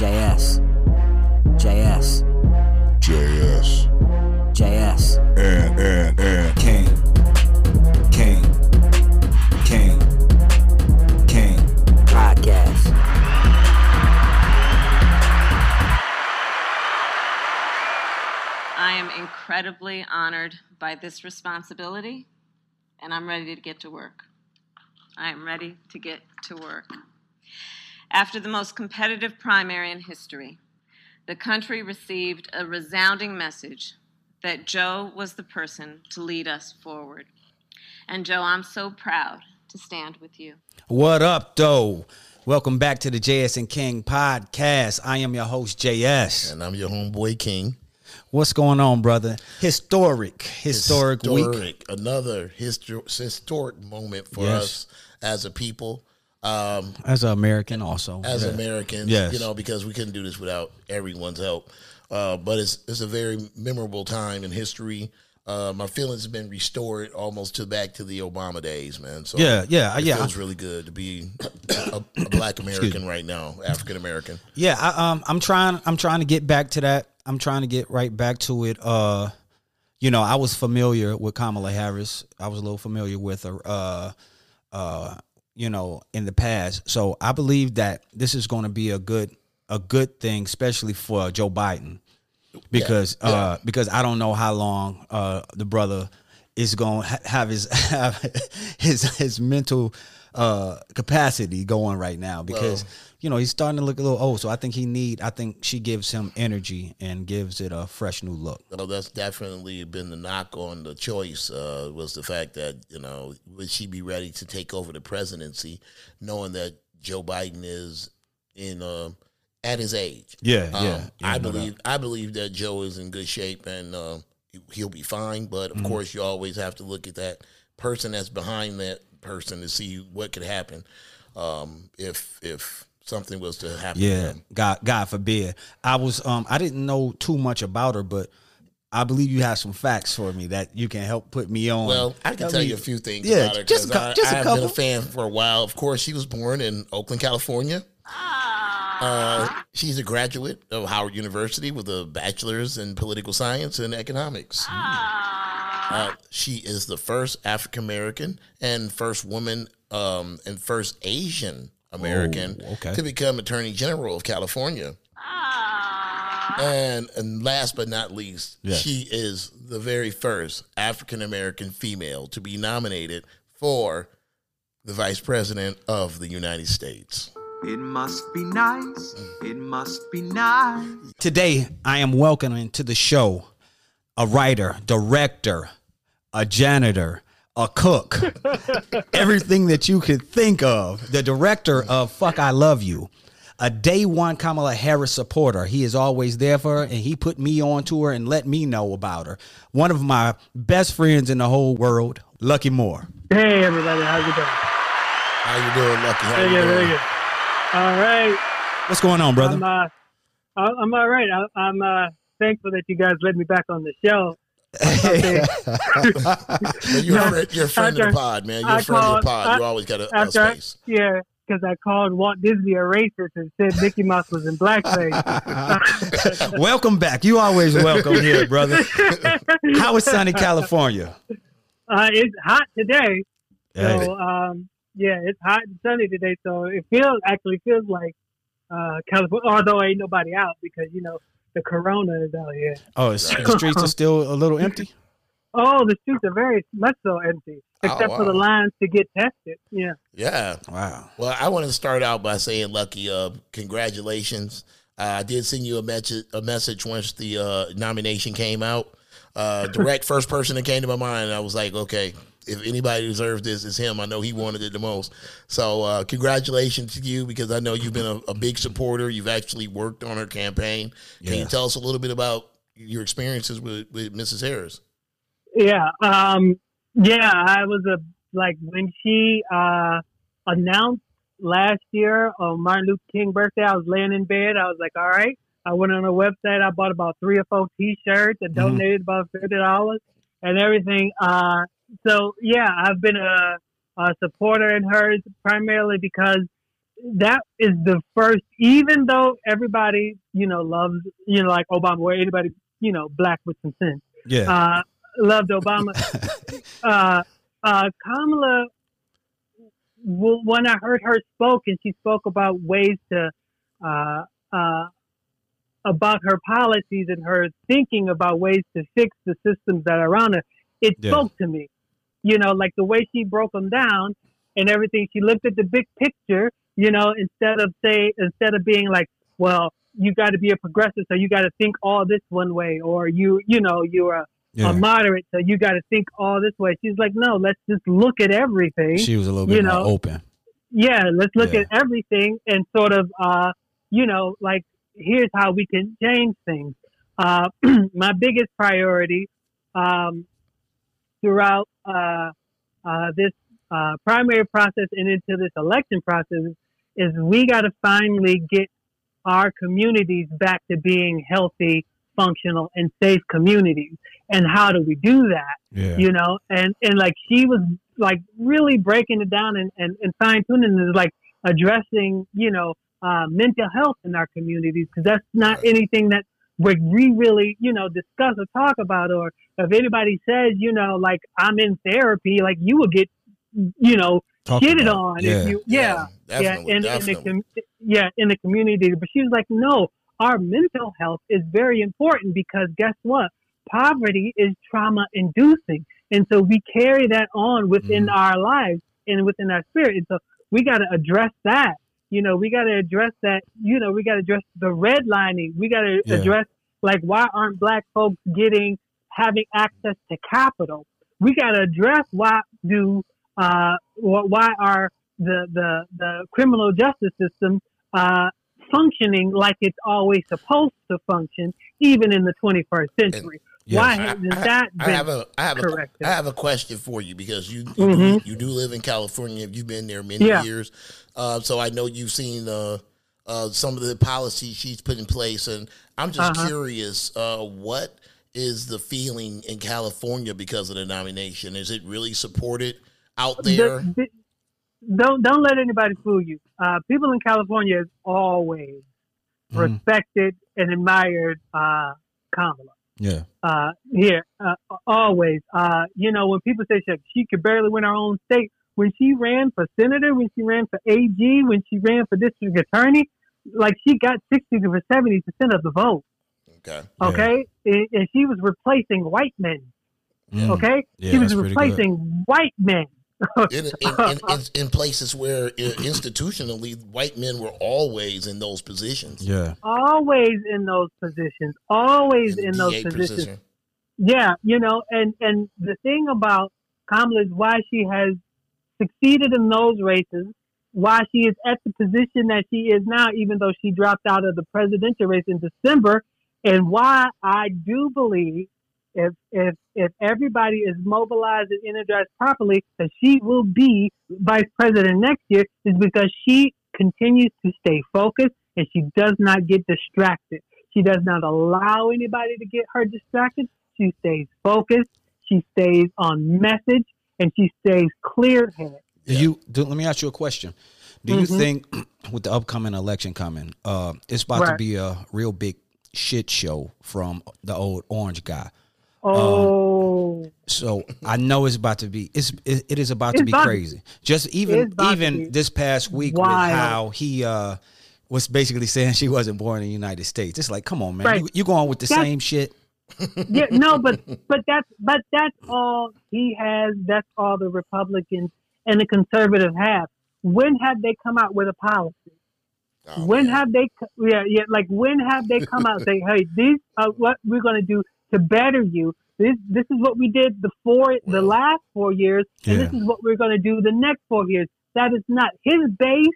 Jaess. Jaess. Jaess. Jaess. And, and, and. King. King. King. King. Podcast. I am incredibly honored by this responsibility, and I'm ready to get to work. I am ready to get to work. After the most competitive primary in history, the country received a resounding message that Joe was the person to lead us forward. And Joe, I'm so proud to stand with you. What up, though? Welcome back to the Jaess and King podcast. I am your host, Jaess. And I'm your homeboy King. What's going on, brother? Historic, historic, week. Historic. Another histor- historic moment for Yes. us as a people, um, As an American, also. as Yeah. Americans. Yes. You know, because we couldn't do this without everyone's help. Uh, but it's it's a very memorable time in history. Uh, my feelings have been restored almost to back to the Obama days, man. So Yeah, yeah, it yeah. feels really good to be a, a black American right now, African American. Yeah, I, um, I'm trying. I'm trying to get back to that. I'm trying to get right back to it. Uh, you know, I was familiar with Kamala Harris. I was a little familiar with her. Uh, uh, you know, in the past. So I believe that this is going to be a good a good thing, especially for Joe Biden, because uh, because I don't know how long uh the brother is going to ha- have his have his his mental uh capacity going right now because Well- you know he's starting to look a little old so i think he need i think she gives him energy and gives it a fresh new look Well, that's definitely been the knock on the choice uh, was the fact that you know would she be ready to take over the presidency, knowing that Joe Biden is in uh, at his age. Yeah, Um, yeah, yeah, I believe I believe that Joe is in good shape and uh, he'll be fine. But of Mm-hmm. course, you always have to look at that person that's behind that person to see what could happen um, if if something was to happen. to yeah him. god god forbid i was um i didn't know too much about her but i believe you have some facts for me that you can help put me on Well, I can Help tell me- you a few things yeah about her. just a, 'cause cou- I, just I a have couple been a fan for a while. Of course, she was born in Oakland, California. Uh, she's a graduate of Howard University with a bachelor's in political science and economics. Uh, she is the first African American and first woman um, and first Asian American Oh, okay. to become Attorney General of California. And and last but not least, Yes. she is the very first African American female to be nominated for the Vice President of the United States. It must be nice. It must be nice. Today, I am welcoming to the show a writer, director, a janitor, a cook, everything that you could think of. The director of Fuck I Love You, a day one Kamala Harris supporter. He is always there for her, and he put me on to her and let me know about her. One of my best friends in the whole world, Lucky Mor. Hey everybody, how's it going? How you doing, Lucky? How Very you good, very doing? good. All right, What's going on, brother? I'm uh, I'm all right. I, I'm uh, thankful that you guys let me back on the show. But you're, a friend, you're a friend of the pod, man. You're I a friend of the pod. I- you always got a, a After, I- space. yeah, because I called Walt Disney a racist and said Mickey Mouse was in blackface. welcome back. You always welcome here, brother. How is sunny California? uh, it's hot today, Hey. so um, yeah, it's hot and sunny today. So it feels actually feels like uh, California, although ain't nobody out because you know the corona is out here. Oh, it's, the streets are still a little empty. Oh, the streets are very much so empty, except for the lines to get tested. Yeah. Yeah. Wow. Well, I want to start out by saying, Lucky, uh, congratulations. Uh, I did send you a message, a message once the uh, nomination came out. Uh, direct first person that came to my mind. I was like, okay, if anybody deserves this, it's him. I know he wanted it the most. So, uh, congratulations to you because I know you've been a, a big supporter. You've actually worked on her campaign. Can you tell us a little bit about your experiences with, with Mrs. Harris? Yeah. Um, yeah, I was a like when she uh, announced last year on Martin Luther King birthday, I was laying in bed. I was like, all right. I went on her website. I bought about three or four T-shirts and Mhm. donated about fifty dollars and everything. Uh, so yeah, I've been a, a supporter in hers primarily because that is the first. Even though everybody, you know, loves, you know, like Obama, or anybody, you know, black with some sense, Yeah. uh, loved Obama. uh, uh, Kamala, w- when I heard her spoke, and she spoke about ways to, uh, uh, about her policies and her thinking about ways to fix the systems that are around her, it Yeah. spoke to me. You know, like the way she broke them down and everything. She looked at the big picture. You know, instead of say, instead of being like, well, you got to be a progressive, so you got to think all this one way, or you, you know, you're a yeah. a moderate, so you got to think all this way. She's like, no, let's just look at everything. she was a little bit you more know, open. yeah, let's look Yeah. at everything and sort of, uh, you know, like here's how we can change things. Uh, my biggest priority um, throughout uh, uh, this uh, primary process and into this election process is we got to finally get our communities back to being healthy, functional, and safe communities. And how do we do that? Yeah. you know and and like she was like really breaking it down and and, and fine tuning is like addressing you know uh, mental health in our communities because that's not anything that we we really you know discuss or talk about or if anybody says you know like i'm in therapy like you will get you know Talk shitted about on. Yeah. if you yeah. yeah, definitely, in, in the com- yeah in the community. But she was like no our mental health is very important because guess what? Poverty is trauma inducing and so we carry that on within Mhm. our lives and within our spirit. And so we got to address that you know we got to address that you know we got to address the redlining we got to Yeah. address like why aren't black folks getting having access to capital we got to address why do uh, why are the, the, the criminal justice system uh, functioning like it's always supposed to function, even in the 21st century? Yes. Why I, hasn't I- that I been have a I have a corrected? I have a question for you because you you, Mhm. do, you do live in California. You've been there many Yeah. years, uh, so I know you've seen uh, uh, some of the policies she's put in place, and I'm just Uh-huh. curious, uh, what is the feeling in California because of the nomination? Is it really supported out there? The- the- don't don't let anybody fool you. Uh, people in California is always Mhm. respected and admired uh, Kamala. Yeah. uh, here uh, always. Uh, you know, when people say she, she could barely win her own state, when she ran for senator, when she ran for AG, when she ran for district attorney, like she got sixty to seventy percent of the vote. Okay, Yeah. Okay, and, and she was replacing white men. Mm. Okay, Yeah, she was replacing white men. In, in, in, in, in places where uh, institutionally white men were always in those positions. Yeah. always in those positions. Always In in those DA positions. position. Yeah, you know, and and the thing about Kamala is why she has succeeded in those races, why she is at the position that she is now, even though she dropped out of the presidential race in December, and why I do believe if if if everybody is mobilized and energized properly, that she will be vice president next year, is because she continues to stay focused and she does not get distracted. She does not allow anybody to get her distracted. She stays focused. She stays on message, and she stays clear headed. Do you do, let me ask you a question. Do you Mhm. think with the upcoming election coming, uh, it's about to be a real big shit show from the old orange guy? Oh, So I know it's about to be it's it, it is about to be about to- crazy. Just even it's about to even this past week wild. with how he uh was basically saying she wasn't born in the United States. It's like, come on, man, Right. you, you going with the That's- same shit? yeah, no, but but that's but that's all he has. That's all the Republicans and the conservatives have. When have they come out with a policy? Oh, when man. have they? Yeah, yeah. Like when have they come out and say, "Hey, these are what we're going to do to better you. This this is what we did the four the last four years, and this is what we're going to do the next four years." That is not his base,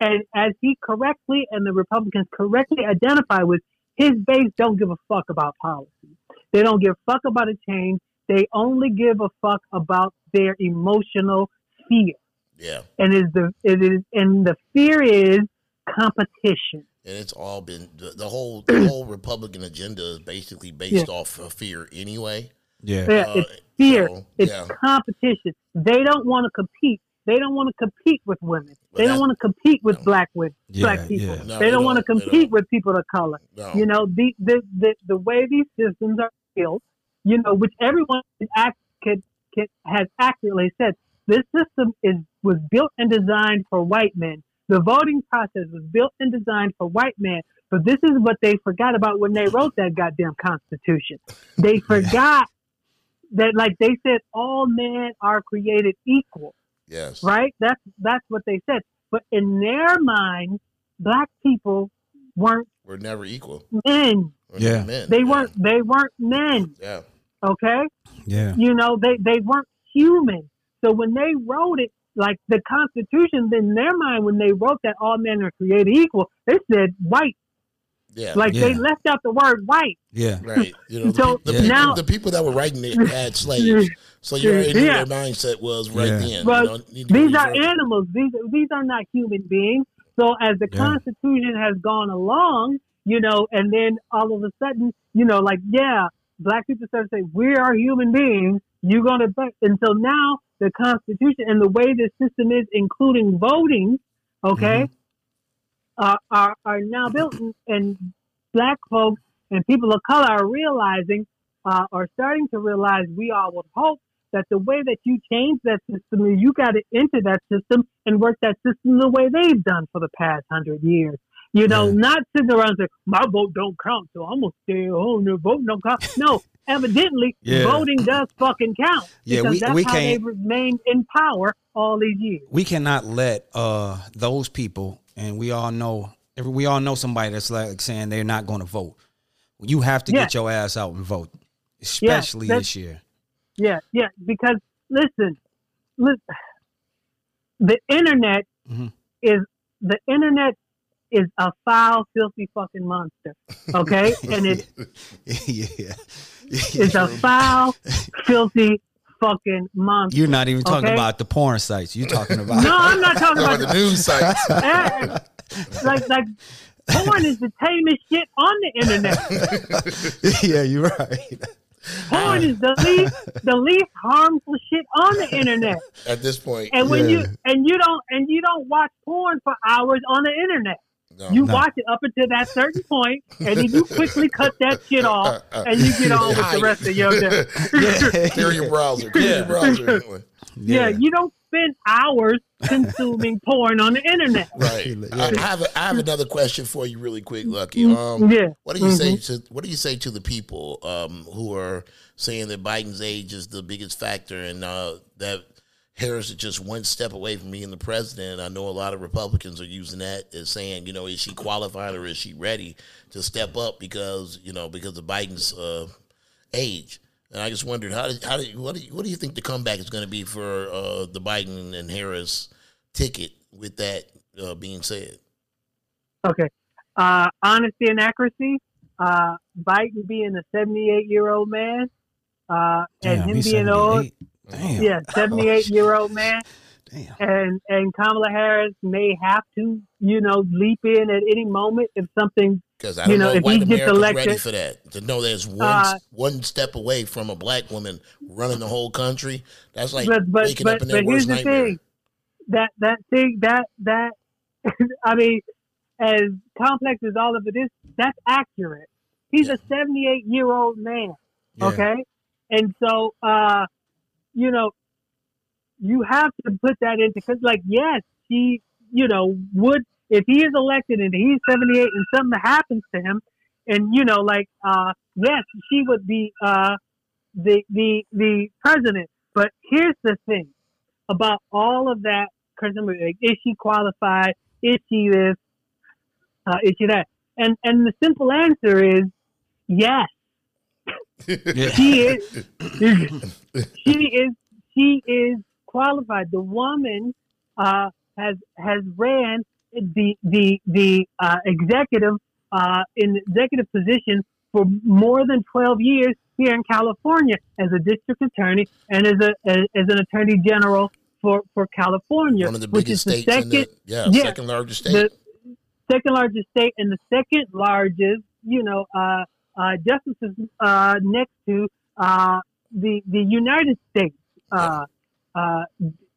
and as he correctly and the Republicans correctly identify with, his base don't give a fuck about policy. They don't give a fuck about a change. They only give a fuck about their emotional fear, yeah, and is the it is and the fear is competition. And it's all been the, the whole the whole Republican agenda is basically based off of fear anyway. Yeah. Yeah, Uh, it's fear. so, it's yeah. competition. They don't want to compete. they don't want to compete with women. But they don't want to compete with No. black women, Yeah, black people. yeah. No, they don't want to compete with people of color. No. You know, the, the the the way these systems are built, you know, which everyone can act, can, can, has accurately said, this system is was built and designed for white men. The voting process was built and designed for white men. But this is what they forgot about when they wrote that goddamn Constitution. They forgot that, like they said, all men are created equal yes. right? That's that's what they said. But in their mind, black people weren't We're never equal. men. We're Yeah. men. They Yeah. weren't they weren't men. Yeah. Okay, Yeah. you know they they weren't human. So when they wrote it, like the Constitution, in their mind, when they wrote that all men are created equal, they said white. Yeah. Like they left out the word white. Yeah. Right. You know, the, So pe- the, Yeah. people, now- the people that were writing it had slaves. So you already knew Yeah. their mindset was right Yeah. then. Well, you know, These are further. animals. These these are not human beings. So as the Yeah. Constitution has gone along, you know, and then all of a sudden, you know, like yeah, black people start to say we are human beings. You're gonna, vote." and so now the Constitution and the way the system is, including voting, okay, are are, are now built, and, and black folks and people of color are realizing, uh, are starting to realize. We all would hope that the way that you change that system is you got to enter that system and work that system the way they've done for the past hundred years. You know, Yeah. not sitting around saying, my vote don't count, so I'm going to stay home. The vote don't count. No, evidently, Yeah. voting does fucking count. Yeah, we- that's we how can't- they've remained in power all these years. we cannot let uh those people and we all know we all know somebody that's like saying they're not going to vote you have to Yeah. get your ass out and vote especially that- this year Yeah, yeah. Because listen, listen the internet Mhm. is the internet is a foul, filthy fucking monster. Okay, and it yeah is a foul, filthy fucking monster. you're not even talking Okay. about the porn sites you're talking about No, I'm not talking about the news sites. Like like porn is the tamest shit on the internet. yeah you're right Porn is the least the least harmful shit on the internet. At this point. point, And when Yeah. you and you don't and you don't watch porn for hours on the internet. No. You No. watch it up until that certain point, and then you quickly cut that shit off, and you get on with the rest of your day. yeah. clear your browser. Clear Yeah. your browser. Anyway. Yeah, you don't spend hours consuming porn on the internet. Right. Yeah. I, I have a, I have another question for you, really quick, Lucky. Um, Yeah. What do you say to What do you say to the people um, who are saying that Biden's age is the biggest factor, and uh, that Harris is just one step away from being the president? I know a lot of Republicans are using that as saying, you know, is she qualified or is she ready to step up because you know because of Biden's uh, age? And I just wondered how did, how did, what do you, what do you think the comeback is going to be for uh, the Biden and Harris ticket? With that uh, being said, Okay. Uh, honesty and accuracy. Uh, Biden being a 78 year old man, uh, and Damn, him being old, 78. Damn. yeah, 78 year old man, Damn. and and Kamala Harris may have to, you know, leap in at any moment if something. Because I You don't know, know, if white he gets America's ready for that. To know there's one Uh, one step away from a black woman running the whole country. That's like but but waking but, up in but their here's the nightmare. thing, that that thing that that I mean, as complex as all of it is, that's accurate. He's Yeah. a 78 year old man. Yeah. Okay. And so, uh, you know, you have to put that into, cause like, yes, he, you know, would, if he is elected and he's 78 and something happens to him and, you know, like, uh, yes, she would be, uh, the, the, the president. But here's the thing about all of that, like, is she qualified? Is she this? Uh, is she that? And, and the simple answer is yes Yeah. she is she is she is qualified. The woman uh, has has ran the the the uh, executive uh, in executive position for more than twelve years here in California as a district attorney and as a as, as an attorney general for for California, One of the which biggest is the states second the yeah, yeah, second largest state. the second largest state and the second largest, you know, uh, uh, justices uh, next to uh, the the United States. Uh, uh,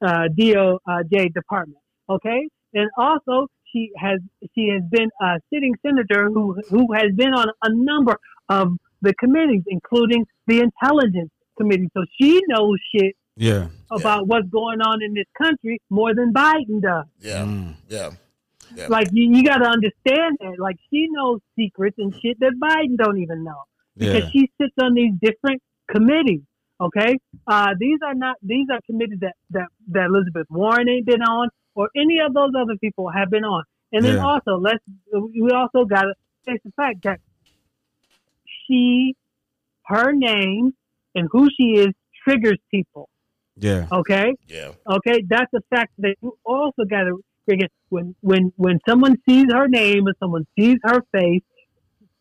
uh, DOJ department. Okay, and also she has she has been a sitting senator who who has been on a number of the committees, including the intelligence committee. So she knows shit Yeah. about what's going on in this country more than Biden does. Yeah, Mm. yeah, Yeah. Like you, you got to understand that. Like she knows secrets and shit that Biden don't even know because Yeah. she sits on these different committees. Okay, uh, these are not these are committees that that that Elizabeth Warren ain't been on, or any of those other people have been on. And then Yeah. also let's we also got to face the fact that she, her name, and who she is triggers people. Yeah. Okay, yeah, Okay, that's a fact that you also got to figure. When when when someone sees her name and someone sees her face,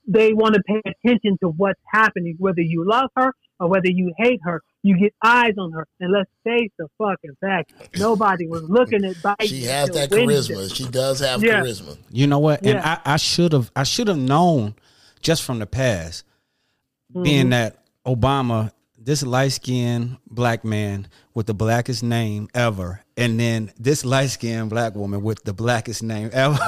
they want to pay attention to what's happening, whether you love her or whether you hate her. You get eyes on her, and let's face the fucking fact: nobody was looking at Biden. She has that Wednesday. charisma. She does have Yeah. charisma. You know what? And Yeah. I, I should have I should have known just from the past, Mm-hmm. being that Obama, this light skinned black man with the blackest name ever, and then this light skinned black woman with the blackest name ever.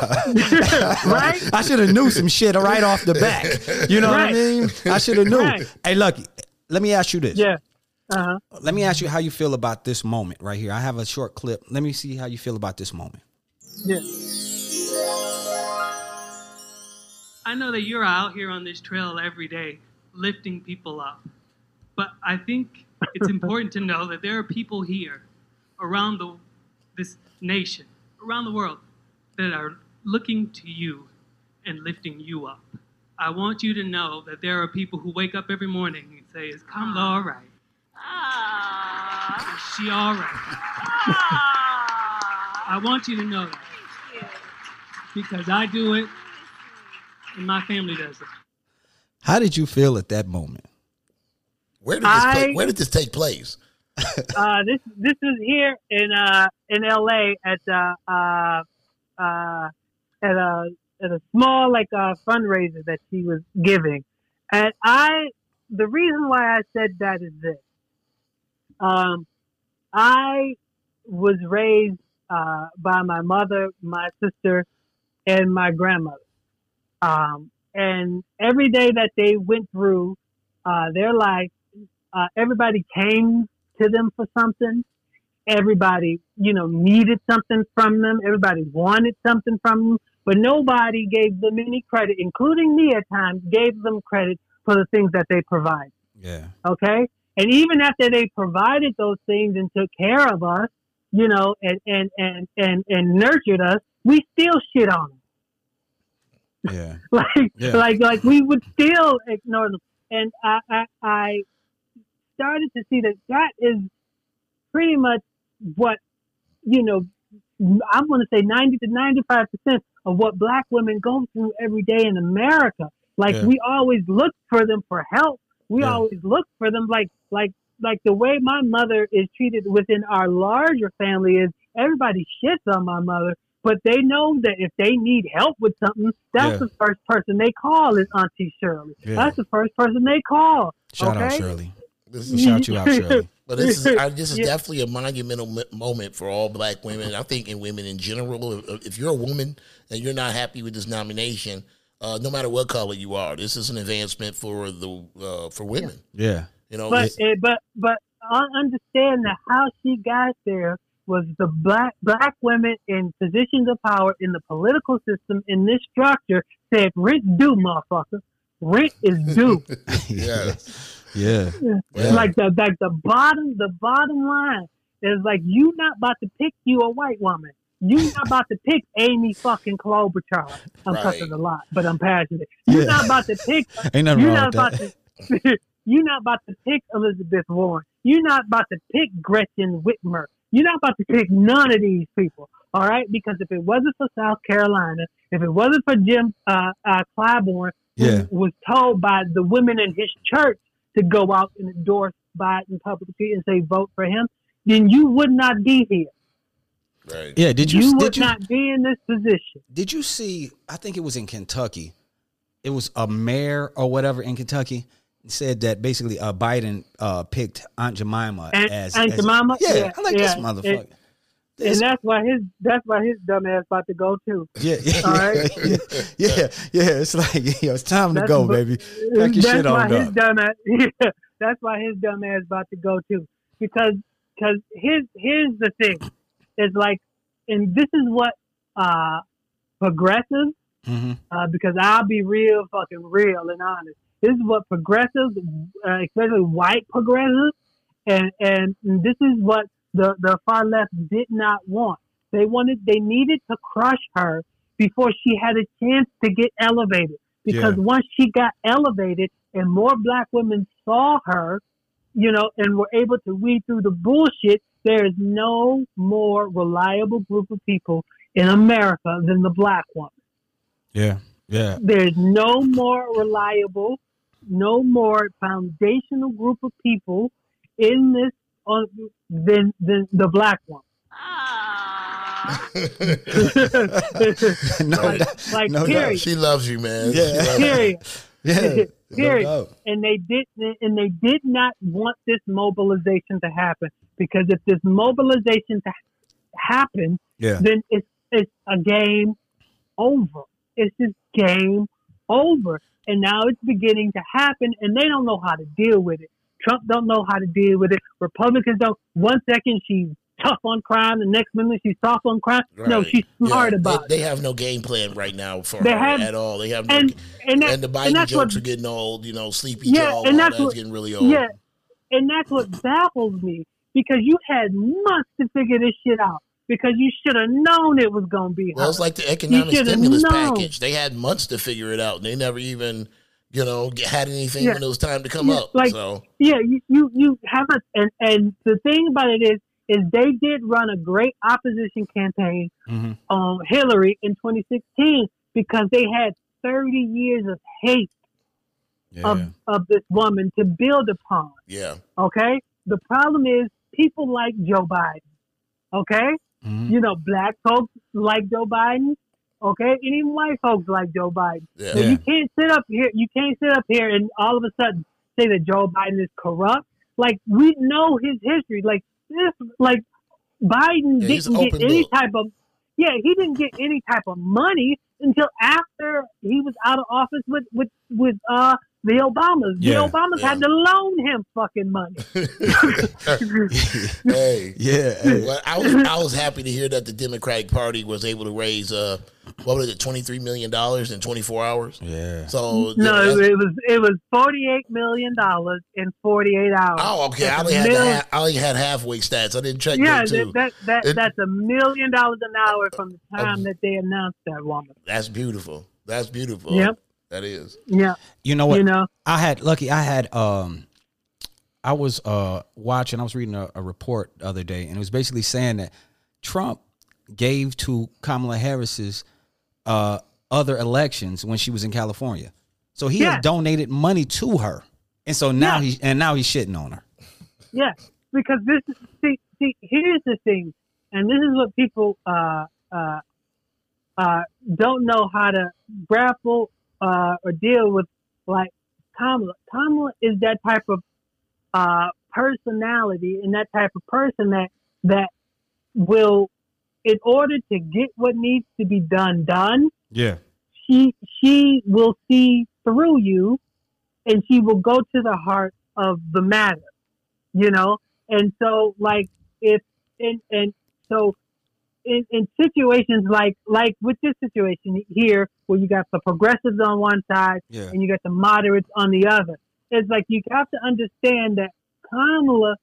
Right? I should have knew some shit right off the bat. You know what I mean? I should have knew. Right. Hey, Lucky, let me ask you this. Yeah. Uh huh. Let me ask you how you feel about this moment right here. I have a short clip. Let me see how you feel about this moment. Yeah. I know that you're out here on this trail every day lifting people up. But I think it's important to know that there are people here around the this nation, around the world that are looking to you and lifting you up. I want you to know that there are people who wake up every morning and say, "Is Kamala all right? Ah. Is she all right?" I want you to know that because I do it and my family does it. How did you feel at that moment? Where did this I- play, Where did this take place? uh, this this was here in uh in L.A. at uh uh uh at a at a small like uh fundraiser that she was giving, and I the reason why I said that is this. Um, I was raised uh, by my mother, my sister, and my grandmother. Um, and every day that they went through uh, their life, uh, everybody came to them for something. Everybody, you know, needed something from them. Everybody wanted something from them, but nobody gave them any credit, including me at times, gave them credit for the things that they provide. Yeah. Okay. And even after they provided those things and took care of us, you know, and, and, and, and, and nurtured us, we still shit on them. Yeah. like Yeah. like like we would still ignore them and I, I i started to see that that is pretty much what you know i'm going to say 90 to 95 percent of what black women go through every day in america like Yeah. we always look for them for help we Yeah. always look for them like like like the way my mother is treated within our larger family is everybody shits on my mother but they know that if they need help with something, that's Yeah. the first person they call is Auntie Shirley. Yeah. That's the first person they call. Shout out? Shirley. This is, Shout you out, Shirley. but this is I, this is Yeah. definitely a monumental m- moment for all black women. I think in women in general. If, if you're a woman and you're not happy with this nomination, uh, no matter what color you are, this is an advancement for the uh, for women. Yeah. You know, But it's- eh, but but I understand that how she got there was the black black women in positions of power in the political system in this structure said rent due, motherfucker. Rent is due. yeah, Yeah. Yeah. Like the like the bottom the bottom line is like you not about to pick you a white woman. You not about to pick Amy fucking Klobuchar. I'm Right. cussing a lot, but I'm passionate. You're Yeah. not about to pick Ain't nothing you're wrong not with about that. to you're not about to pick Elizabeth Warren. You're not about to pick Gretchen Whitmer. You're not about to pick none of these people. All right, because if it wasn't for South Carolina, if it wasn't for Jim uh, uh, Clyburn, who Yeah. was told by the women in his church to go out and endorse Biden publicly and say vote for him, then you would not be here. right. Yeah. Did You, you, would did you not be in this position. did you see I think it was in Kentucky. It was a mayor or whatever in Kentucky said that basically uh, Biden uh, picked Aunt Jemima Aunt- as Aunt as- Jemima? Yeah, Yeah, I'm like this motherfucker. And- This- and that's why his that's why his dumb ass about to go too. yeah, yeah, All right. yeah, yeah, yeah. It's like yo, it's time to go, what- baby. Pack your that's shit why on his up. dumb ass. Yeah, that's why his dumb ass about to go too. Because because his here's the thing, is like, and this is what uh progressives. hmm Uh, because I'll be real fucking real and honest. This is what progressives, uh, especially white progressives, and and this is what the the far left did not want. They wanted they needed to crush her before she had a chance to get elevated. Because Yeah. once she got elevated and more black women saw her, you know, and were able to weed through the bullshit, there is no more reliable group of people in America than the black woman. Yeah, yeah, There's no more reliable, no more foundational group of people in this on than than the black one. Ah. no, like, doubt- like no doubt. She loves you, man. She Yeah. loves period, yeah, no period. doubt. and they did and they did not want this mobilization to happen because if this mobilization to happen, Yeah, then it's it's a game over. It's just game over. And now it's beginning to happen, and they don't know how to deal with it. Trump don't know how to deal with it. Republicans don't. One second she's tough on crime, the next minute she's soft on crime. No, she's smart Yeah, about they, it. they have no game plan right now for They her have- at all. They have no, And and, that, and the Biden and jokes what are getting old. You know, sleepy Yeah, and that's that's what- getting really old. Yeah, and that's what baffles me because you had months to figure this shit out because you should have known it was gonna be Well, it's like the economic stimulus known. package. They had months to figure it out. They never even, you know, had anything Yeah. when it was time to come Yeah, up. like- so Yeah, you, you, you haven't, and, and the thing about it is, is they did run a great opposition campaign hmm on Hillary in 2016 because they had 30 years of hate yeah, of, of this woman to build upon. yeah, Okay, the problem is people like Joe Biden. Okay, Mhm. you know, black folks like Joe Biden. Okay, and even white folks like Joe Biden. yeah, So you can't sit up here. You can't sit up here and all of a sudden say that Joe Biden is corrupt. Like we know his history. Like this, like Biden Yeah, didn't get any book. type of. Yeah, he didn't get any type of money until after he was out of office with with with uh the Obamas. Yeah, the Obamas yeah. had to loan him fucking money. hey. yeah. hey. Well, I was I was happy to hear that the Democratic Party was able to raise uh what was it twenty three million dollars in twenty four hours. Yeah. So no, that's- it was it was forty eight million dollars in forty eight hours. oh okay, I only had the mil- ha- I only had halfway stats. I didn't check Yeah, that too. that, that, that It- that's a million dollars an hour from the time Um, that they announced that woman. That's beautiful. That's beautiful. Yep. That is. Yeah, You know what? you know, I had lucky. I had um, I was uh watching. I was reading a, a report the other day, and it was basically saying that Trump gave to Kamala Harris's uh other elections when she was in California. So he Yeah. has donated money to her, and so now Yeah. he and now he's shitting on her. yeah. Because this is see, see here's the thing, and this is what people uh uh uh don't know how to grapple uh or deal with. Like Kamala, Kamala is that type of uh personality and that type of person that that will, in order to get what needs to be done done. Yeah. she she will see through you and she will go to the heart of the matter you know and so like if and and so in, in situations like like with this situation here where you got the progressives on one side Yeah. and you got the moderates on the other it's like you have to understand that kamala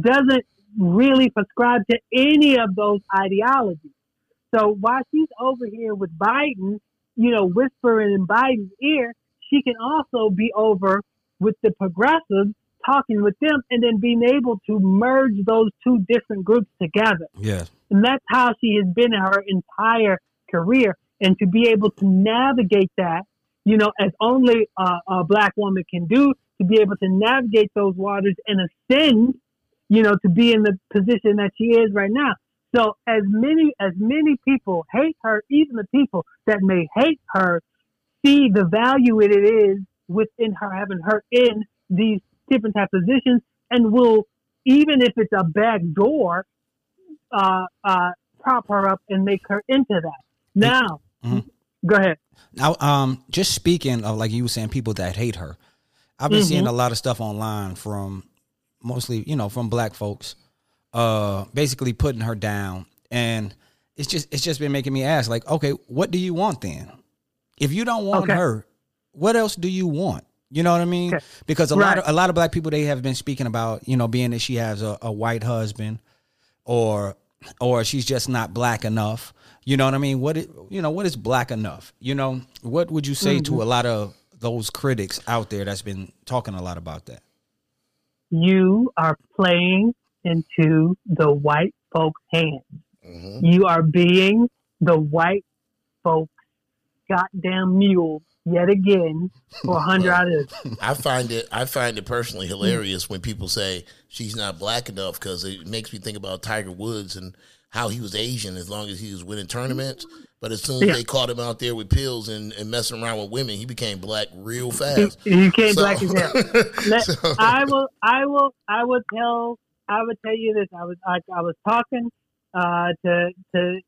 doesn't really prescribe to any of those ideologies so while she's over here with Biden, you know, whispering in Biden's ear, she can also be over with the progressives, talking with them, and then being able to merge those two different groups together. Yeah. And that's how she has been in her entire career. And to be able to navigate that, you know, as only a, a black woman can do, to be able to navigate those waters and ascend, you know, to be in the position that she is right now. So as many as many people hate her, even the people that may hate her, see the value it is within her having her in these different type positions and will, even if it's a back door, uh, uh, prop her up and make her into that. Now, Mhm. go ahead. Now, um, just speaking of like you were saying, people that hate her. I've been seeing a lot of stuff online from mostly, you know, from black folks, uh, basically putting her down, and it's just it's just been making me ask, like, okay, what do you want then? If you don't want Okay. her, what else do you want? You know what I mean? Okay. Because a lot of a lot of black people they have been speaking about, you know, being that she has a, a white husband, or or she's just not black enough. You know what I mean? What it, you know, what is black enough? You know, what would you say to a lot of those critics out there that's been talking a lot about that? You are playing into the white folks' hands. Mm-hmm. You are being the white folks' goddamn mule yet again for a hundred out of. I find it I find it personally hilarious when people say she's not black enough because it makes me think about Tiger Woods and how he was Asian as long as he was winning tournaments. But as soon as Yeah. they caught him out there with pills and, and messing around with women, he became black real fast. you can't So- black as hell. So- I will, I will, I will tell, I would tell you this. I was, I, I was talking uh, to to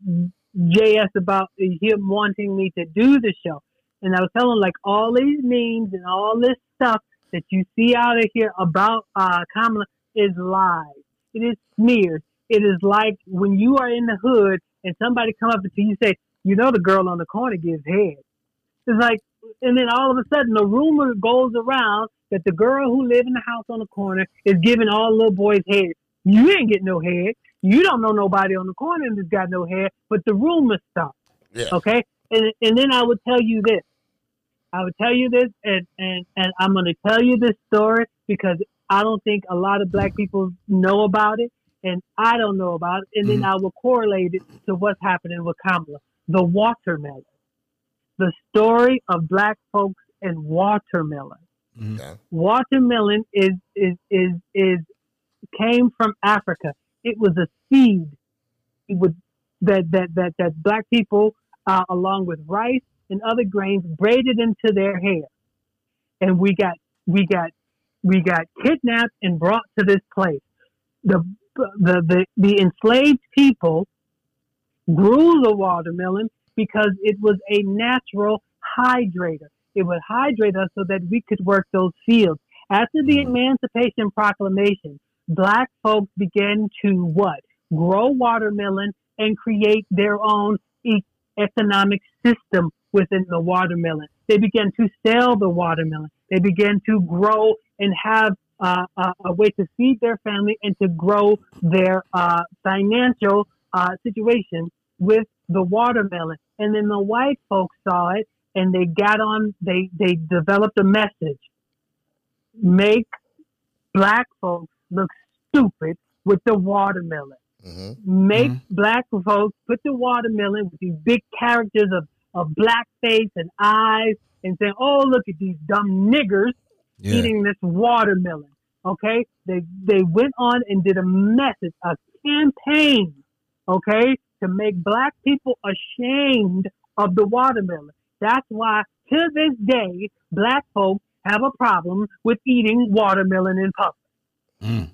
Jaess about him wanting me to do the show, and I was telling him like all these memes and all this stuff that you see out of here about uh, Kamala is lies. It is smears. It is like when you are in the hood and somebody come up to you and say, you know, the girl on the corner gives head. It's like, and then all of a sudden, the rumor goes around that the girl who live in the house on the corner is giving all little boys head. You ain't getting no head. You don't know nobody on the corner that's got no head, but the rumor stuff. Yeah. Okay, and and then I would tell you this. I would tell you this, and and and I'm going to tell you this story because I don't think a lot of black people know about it, and I don't know about it, and then I will correlate it to what's happening with Kamala, the watermelon, the story of black folks and watermelon. Yeah. Watermelon is is is is came from Africa. It was a seed. It would that that that that black people, uh, along with rice and other grains, braided into their hair, and we got we got we got kidnapped and brought to this place. The the the, the enslaved people grew the watermelon because it was a natural hydrator. It would hydrate us so that we could work those fields. After the mm-hmm. Emancipation Proclamation, black folks began to what? Grow watermelon and create their own economic system within the watermelon. They began to sell the watermelon. They began to grow and have uh, a, a way to feed their family and to grow their uh, financial uh, situation with the watermelon. And then the white folks saw it and they got on, they, they developed a message. Make black folks look stupid with the watermelon. Mm-hmm. Make black folks put the watermelon with these big characters of, of black face and eyes and saying, oh, look at these dumb niggers Yeah. eating this watermelon. Okay, they they went on and did a message, a campaign, okay, to make black people ashamed of the watermelon. That's why to this day, black folks have a problem with eating watermelon in public. Mm.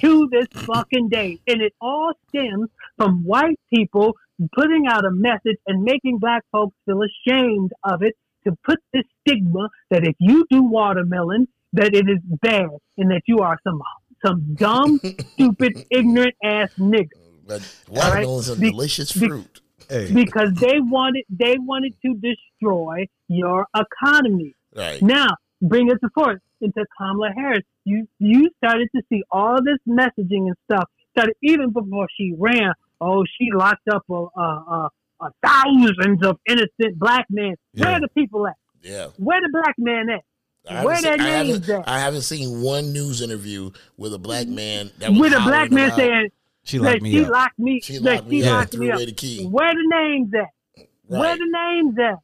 To this fucking day, and it all stems from white people putting out a message and making black folks feel ashamed of it to put this stigma that if you do watermelon, that it is bad and that you are some some dumb, stupid, ignorant ass nigga. But watermelon's a Be- delicious be- fruit. Hey. Because they wanted they wanted to destroy your economy. Right. Now, bring it to forth into Kamala Harris. You you started to see all this messaging and stuff. Started even before she ran. Oh, she locked up a, a, a, a thousands of innocent black men. Where are the people at? Yeah. Where the black men at? I Where haven't, their seen, names haven't, at? I haven't seen one news interview with a black man that was With a black man about- saying She that locked me she up. locked me. She locked me she up, locked me up. the key. Where the names at? Where Right. the names at?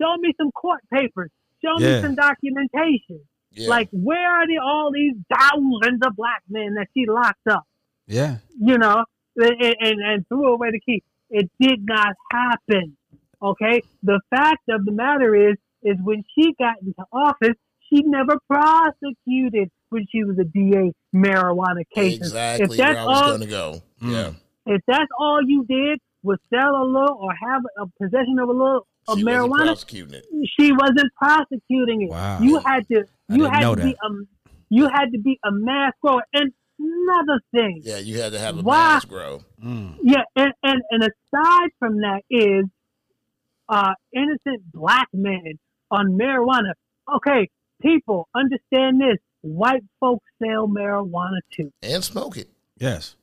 Show me some court papers. Show Yeah. me some documentation. Yeah. Like, where are the, all these thousands of black men that she locked up? Yeah. You know, and, and, and threw away the key. It did not happen. Okay. The fact of the matter is, is when she got into office, she never prosecuted when she was a DA marijuana cases. Exactly If where that's I was all, going to go. Mm. Yeah. if that's all you did was sell a little or have a possession of a little of She wasn't marijuana, prosecuting it. she wasn't prosecuting it. Wow. You had to I you didn't had know to be that. um you had to be a mass grower. And another thing, Yeah, you had to have a Why- mass grow. Mm. yeah, and, and, and aside from that is uh innocent black men on marijuana. Okay, people understand this. White folks sell marijuana too. And smoke it. Yes.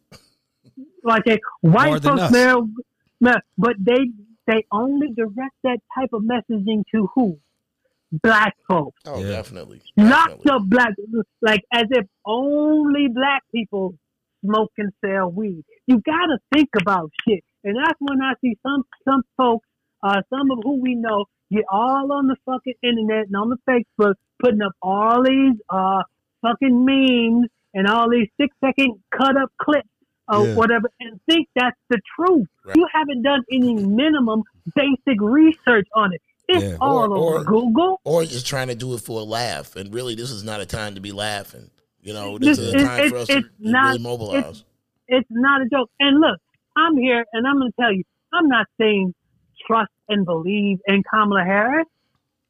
like a white than folks us. marijuana, but they they only direct that type of messaging to who? Black folks. Oh, Yeah. definitely. Lots Definitely. of black, like as if only black people smoke and sell weed. You gotta think about shit, and that's when I see some some folks, uh, some of who we know, get all on the fucking internet and on the Facebook, putting up all these uh fucking memes and all these six second cut up clips or Yeah. whatever, and think that's the truth. Right. You haven't done any minimum basic research on it. It's Yeah. all Or- over or- Google. Or just trying to do it for a laugh. And really, this is not a time to be laughing. You know, this This is is- a time for it's- us to to not- really mobilize. It's not a joke. And look, I'm here and I'm going to tell you, I'm not saying trust and believe in Kamala Harris.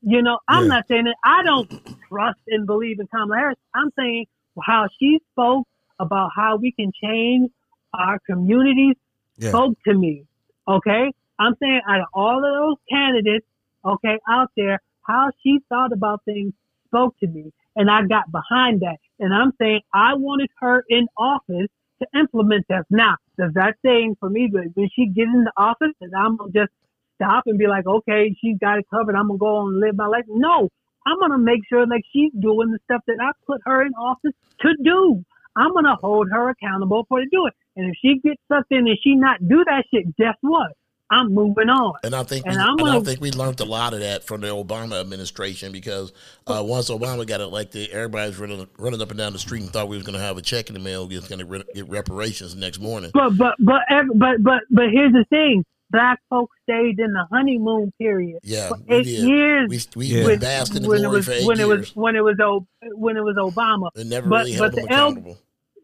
You know, I'm Yeah. not saying that I don't trust and believe in Kamala Harris. I'm saying how she spoke about how we can change our communities Yeah. spoke to me. Okay? I'm saying out of all of those candidates, okay, out there, how she thought about things spoke to me. And I got behind that. And I'm saying I wanted her in office to implement that. Now, does that saying for me that when she get in the office that I'm gonna just stop and be like, okay, she's got it covered, I'm gonna go on and live my life? No. I'm gonna make sure like she's doing the stuff that I put her in office to do. I'm gonna hold her accountable for to do it. And if she gets sucked in and she not do that shit, guess what? I'm moving on. And I think And we, I'm and I think we learned a lot of that from the Obama administration because uh, once Obama got elected, everybody's running running up and down the street and thought we was going to have a check in the mail. We was going to re- get reparations the next morning. But but but but but but here's the thing: black folks stayed in the honeymoon period Yeah, for we eight did. years. We we Yeah. basked in the when it glory was for eight when it years. was when it was when it was Obama. It never but- really but held them the accountable.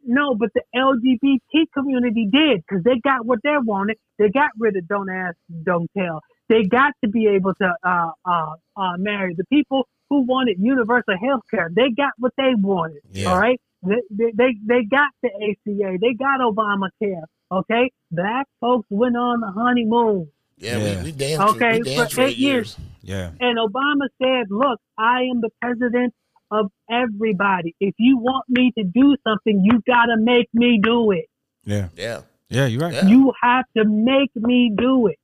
No, but the LGBT community did because they got what they wanted. They got rid of don't ask, don't tell. They got to be able to uh, uh, uh, marry the people who wanted universal health care. They got what they wanted. Yeah. All right. They, they, they, they got the ACA. They got Obamacare. Okay. Black folks went on the honeymoon. Yeah, Yeah. We, we danced. Okay, we danced for for eight years. Yeah. And Obama said, look, I am the president of everybody. If you want me to do something, you got to make me do it. Yeah. Yeah, Yeah. You're right. Yeah. You have to make me do it.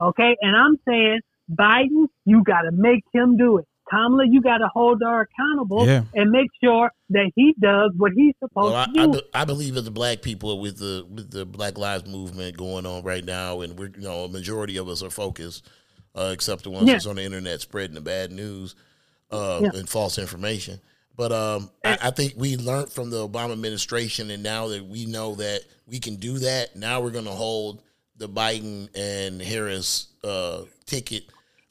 Okay. And I'm saying, Biden, you got to make him do it. Kamala, you got to hold her accountable Yeah. and make sure that he does what he's supposed Well, I, to I, do. be- I believe as the black people with the with the Black Lives Movement going on right now, and we're you know a majority of us are focused, uh, except the ones Yeah. that's on the internet spreading the bad news uh, Yeah. and false information. But um, I, I think we learned from the Obama administration, and now that we know that we can do that, now we're going to hold the Biden and Harris uh, ticket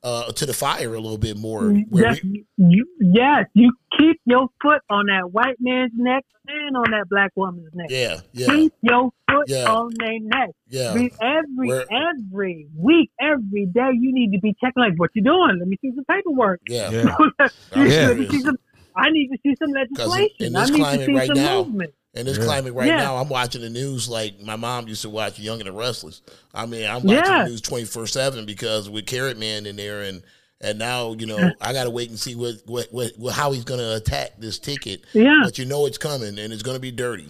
uh, to the fire a little bit more. where Yes, we- you, yes, you keep your foot on that white man's neck and on that black woman's neck. yeah, yeah, Keep your foot Yeah. on their neck. yeah. Be- every Where- every week, every day, you need to be checking like what you doing. Let me see some paperwork. Yeah. Yeah. You Yeah. let me see some- I need to see some legislation. in I this need to see right some now- movement. In this Yeah. climate right Yeah. now, I'm watching the news like my mom used to watch Young and the Restless. I mean, I'm watching Yeah. the news 24 seven because with Carrot Man in there, and and now you know I got to wait and see what, what what what how he's going to attack this ticket. Yeah. But you know it's coming, and it's going to be dirty.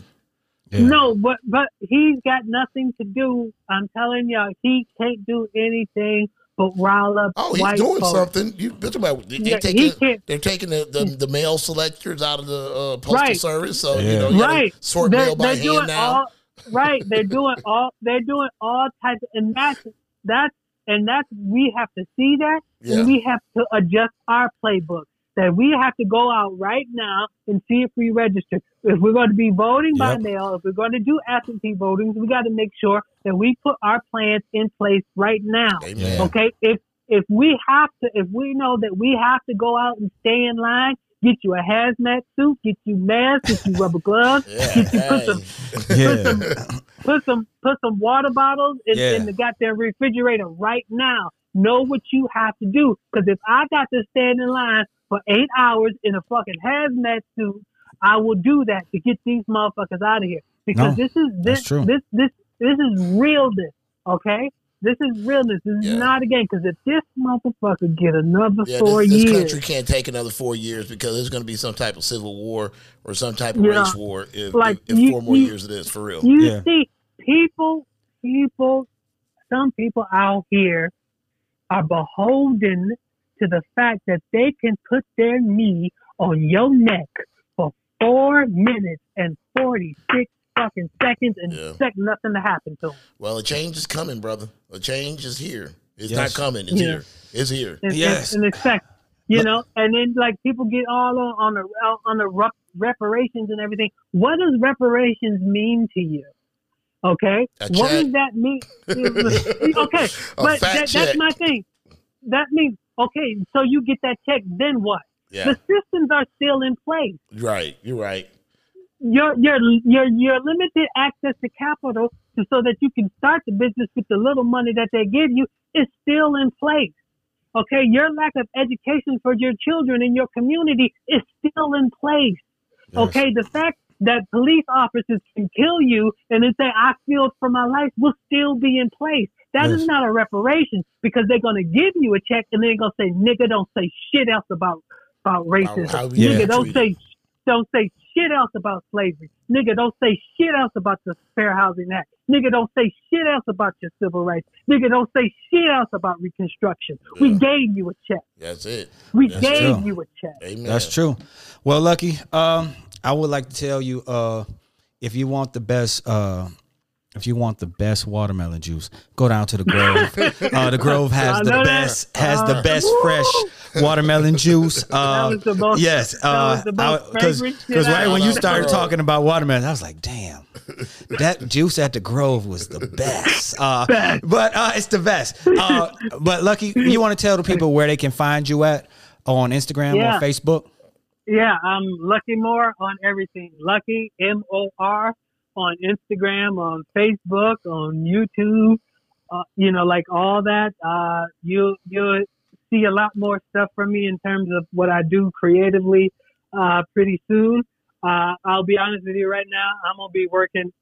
Yeah. No, but but he's got nothing to do. I'm telling y'all, he can't do anything but rile up Oh, he's white doing folks. something. You bitch about they, Yeah, are he taking can't- they're taking the, the, the mail selectors out of the uh, postal Right. service. So you know you gotta right. sort they're, mail by they're hand doing now. all right. They're doing all they're doing all types of, and that's that's and that's we have to see that Yeah. and we have to adjust our playbook. That we have to go out right now and see if we register. If we're going to be voting by mail, if we're going to do absentee voting, we got to make sure that we put our plans in place right now. Amen. Okay, if if we have to, if we know that we have to go out and stay in line, Get you a hazmat suit. Get you masks. Get you rubber gloves. Yeah, Get you put some Yeah. put some put some water bottles in, Yeah. in the goddamn refrigerator right now. Know what you have to do. Because if I got to stand in line for eight hours in a fucking hazmat suit, I will do that to get these motherfuckers out of here. Because No, this is this this this this is realness. Okay. This is realness. This is not a game. Because if this motherfucker get another Yeah, four this, this years, country can't take another four years because there's going to be some type of civil war or some type of Yeah. race war if, Like, if, if you- four more you- years it is for real. You Yeah. see, people, people, some people out here are beholden to the fact that they can put their knee on your neck for four minutes and 46 fucking seconds and Yeah. expect nothing to happen to them. Well, a change is coming, brother. A change is here. It's Yes. not coming. It's Yeah. here. It's here. And, Yes. and, and expect, you know, and then like people get all on, on the on the rep- reparations and everything. What does reparations mean to you? Okay, what does that mean? okay, but that, that's my thing. That means okay. So you get that check, then what? Yeah. The systems are still in place. Right. You're right. Your your your your limited access to capital, to, so that you can start the business with the little money that they give you, is still in place. Okay, your lack of education for your children in your community is still in place. Okay, the fact that police officers can kill you and then say, I feel for my life will still be in place. That is Yes. not a reparation because they're going to give you a check and they're going to say, nigga, don't say shit else about, about racism. how we Yeah. Nigga, don't say, don't say shit else about slavery. Nigga, don't say shit else about the Fair Housing Act. Nigga, don't say shit else about your civil rights. Nigga, don't say shit else about Reconstruction. We gave you a check. That's it. We That's gave true. you a check. Amen. That's true. Well, Lucky, um, I would like to tell you, uh, if you want the best, uh, if you want the best watermelon juice, go down to the Grove. uh, the Grove has the know that. best, has the Uh, best woo! fresh watermelon juice. Uh, was the most- yes, the most because because right when you started talking about watermelon, I was like, damn, that juice at the Grove was the best. Uh, Best. But uh, it's the best. Uh, but Lucky, you want to tell the people where they can find you at on Instagram Yeah. or Facebook? Yeah, I'm Lucky Mor on everything. Lucky M O R on Instagram, on Facebook, on YouTube. Uh, you know, like all that. Uh, you you'll see a lot more stuff from me in terms of what I do creatively. Uh, pretty soon. Uh, I'll be honest with you right now. I'm gonna be working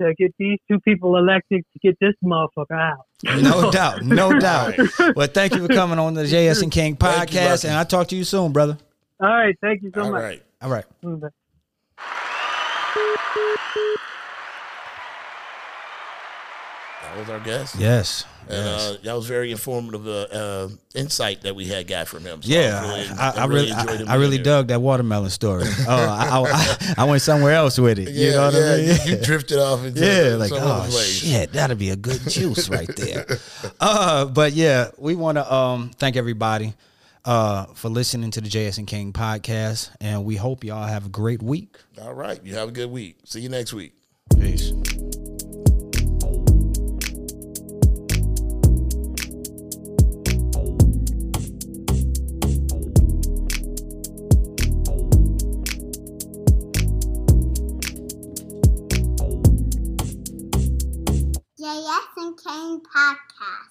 to get these two people elected to get this motherfucker out. No doubt, no doubt. Well, thank you for coming on the Jaess and King Thank you, podcast, and I'll talk to you soon, brother. All right, thank you so All much. right. All right. Mm, That was our guest. Yes. And uh, that was very informative uh, uh, insight that we had got from him. So Yeah, really- I, I really, I, enjoyed him I really dug that watermelon story. Oh, I, I, I went somewhere else with it. Yeah, you know what yeah, I mean? you, you drifted off into Yeah, like oh place. shit, that'd be a good juice right there. Uh, but yeah, we want to um thank everybody uh for listening to the Jaess and King podcast, and we hope y'all have a great week. All right, you have a good week. See you next week. Peace. JS and King Podcast.